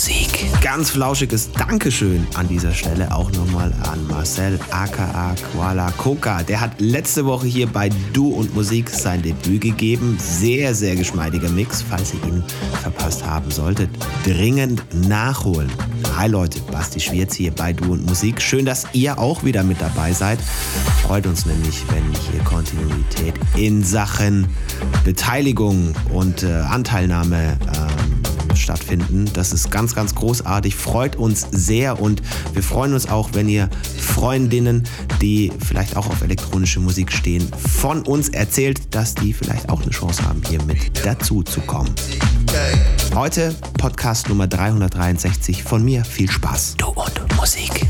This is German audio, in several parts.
Musik. Ganz flauschiges Dankeschön an dieser Stelle auch nochmal an Marcel aka Koala Coca. Der hat letzte Woche hier bei Du und Musik sein Debüt gegeben. Sehr, sehr geschmeidiger Mix, falls ihr ihn verpasst haben solltet. Dringend nachholen. Hi Leute, Basti Schwierz hier bei Du und Musik. Schön, dass ihr auch wieder mit dabei seid. Freut uns nämlich, wenn hier Kontinuität in Sachen Beteiligung und äh, Anteilnahme ähm, stattfinden. Das ist ganz, ganz großartig, freut uns sehr und wir freuen uns auch, wenn ihr Freundinnen, die vielleicht auch auf elektronische Musik stehen, von uns erzählt, dass die vielleicht auch eine Chance haben, hier mit dazu zu kommen. Heute Podcast Nummer 363 von mir. Viel Spaß. Du und Musik.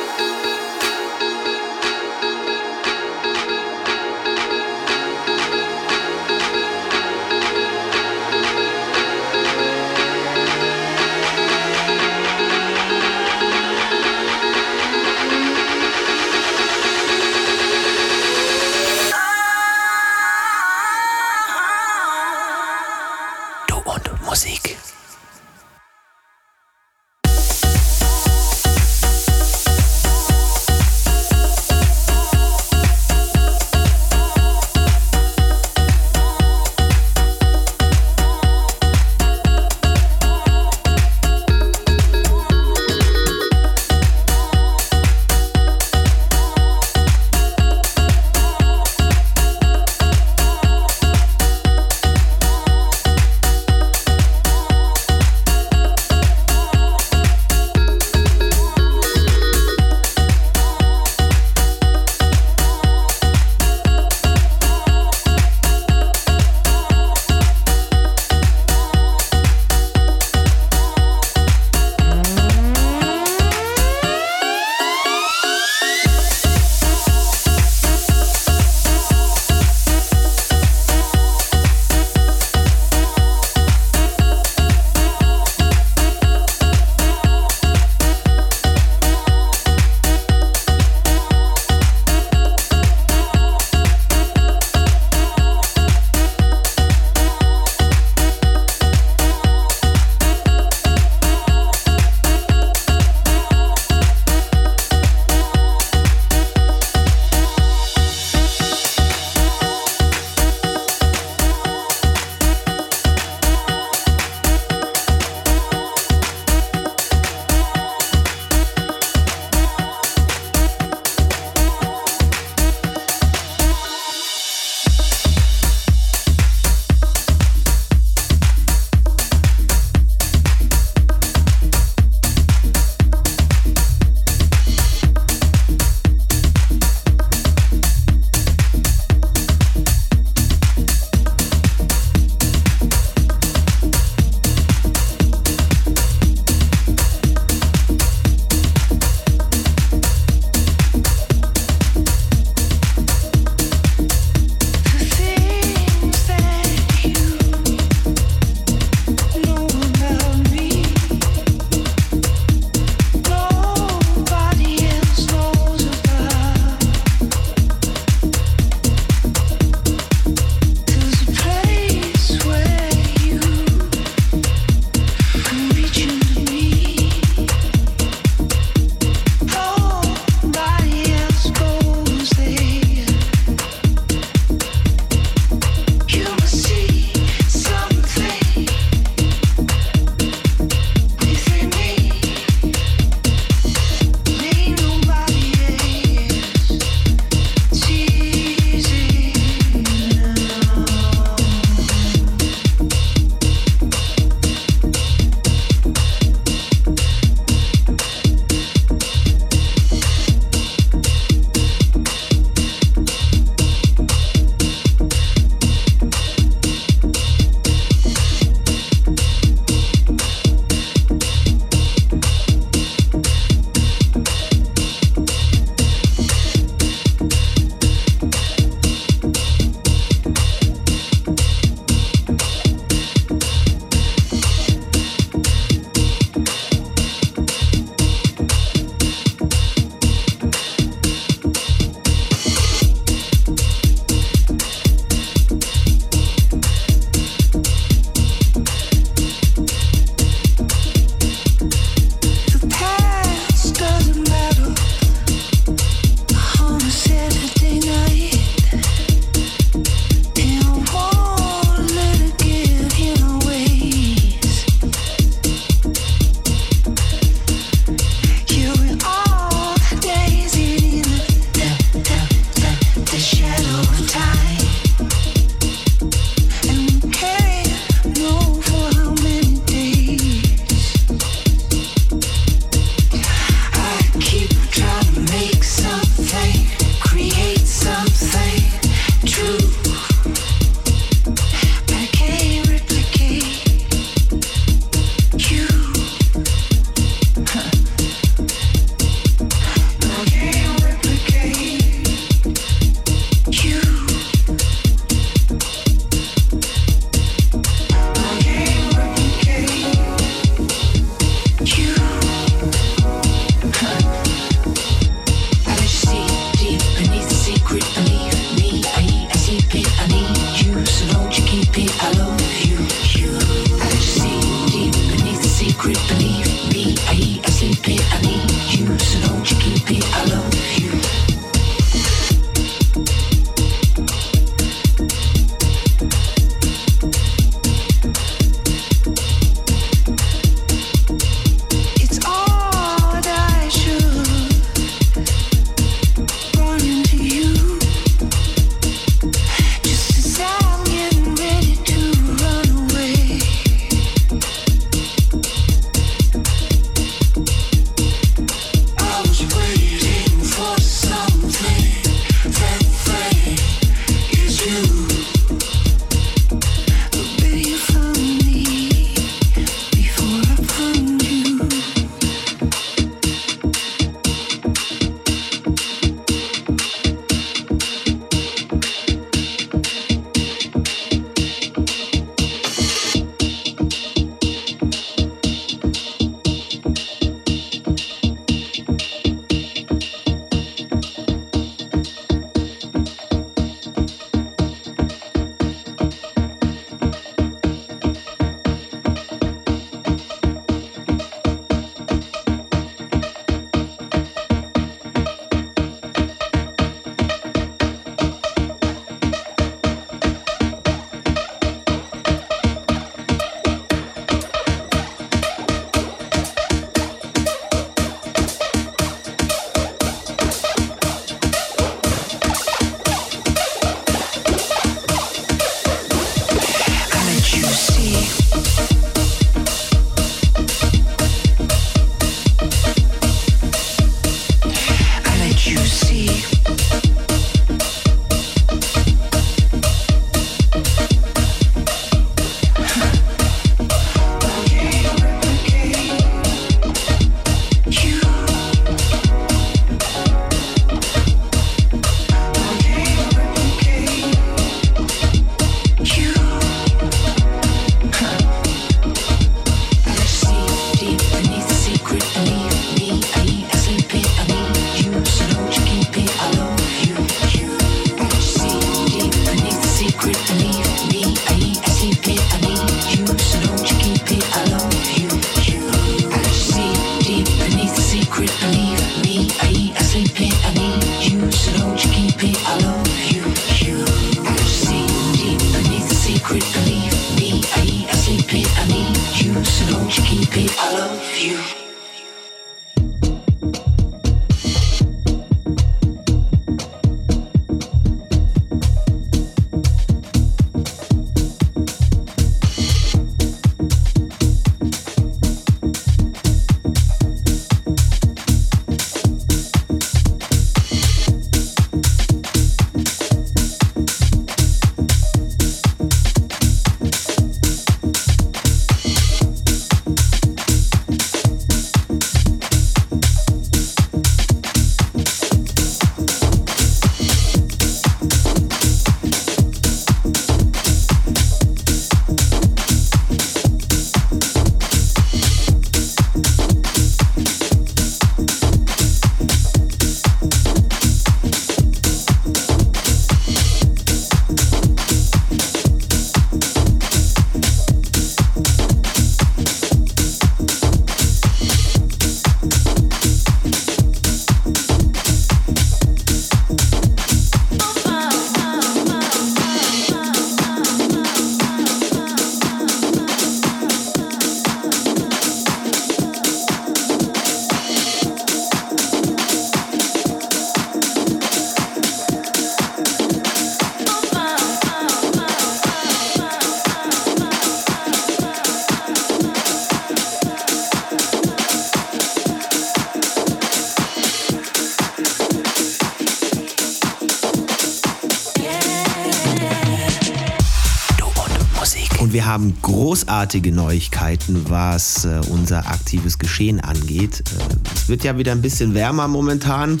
Großartige Neuigkeiten, was äh, unser aktives Geschehen angeht. Äh, es wird ja wieder ein bisschen wärmer momentan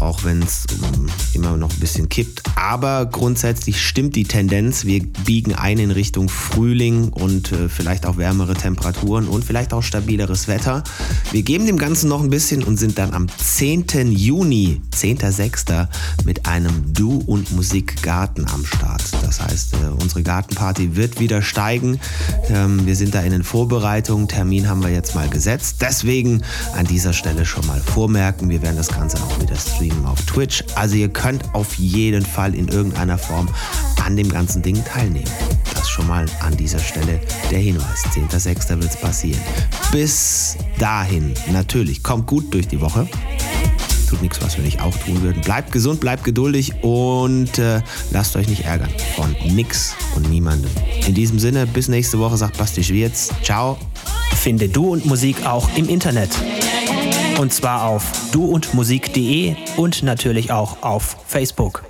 auch wenn es um, immer noch ein bisschen kippt. Aber grundsätzlich stimmt die Tendenz. Wir biegen ein in Richtung Frühling und äh, vielleicht auch wärmere Temperaturen und vielleicht auch stabileres Wetter. Wir geben dem Ganzen noch ein bisschen und sind dann am 10. Juni, 10.06. mit einem Du- und Musikgarten am Start. Das heißt, unsere Gartenparty wird wieder steigen. Ähm, wir sind da in den Vorbereitungen. Termin haben wir jetzt mal gesetzt. Deswegen an dieser Stelle schon mal vormerken. Wir werden das Ganze auch wieder streamen auf Twitch. Also ihr könnt auf jeden Fall in irgendeiner Form an dem ganzen Ding teilnehmen. Das schon mal an dieser Stelle der Hinweis. 10.06. wird es passieren. Bis dahin, natürlich, kommt gut durch die Woche. Tut nichts, was wir nicht auch tun würden. Bleibt gesund, bleibt geduldig und äh, lasst euch nicht ärgern von nix und niemandem. In diesem Sinne, bis nächste Woche, sagt Basti Schwierz. Ciao. Finde Du und Musik auch im Internet. Und zwar auf duundmusik.de und natürlich auch auf Facebook.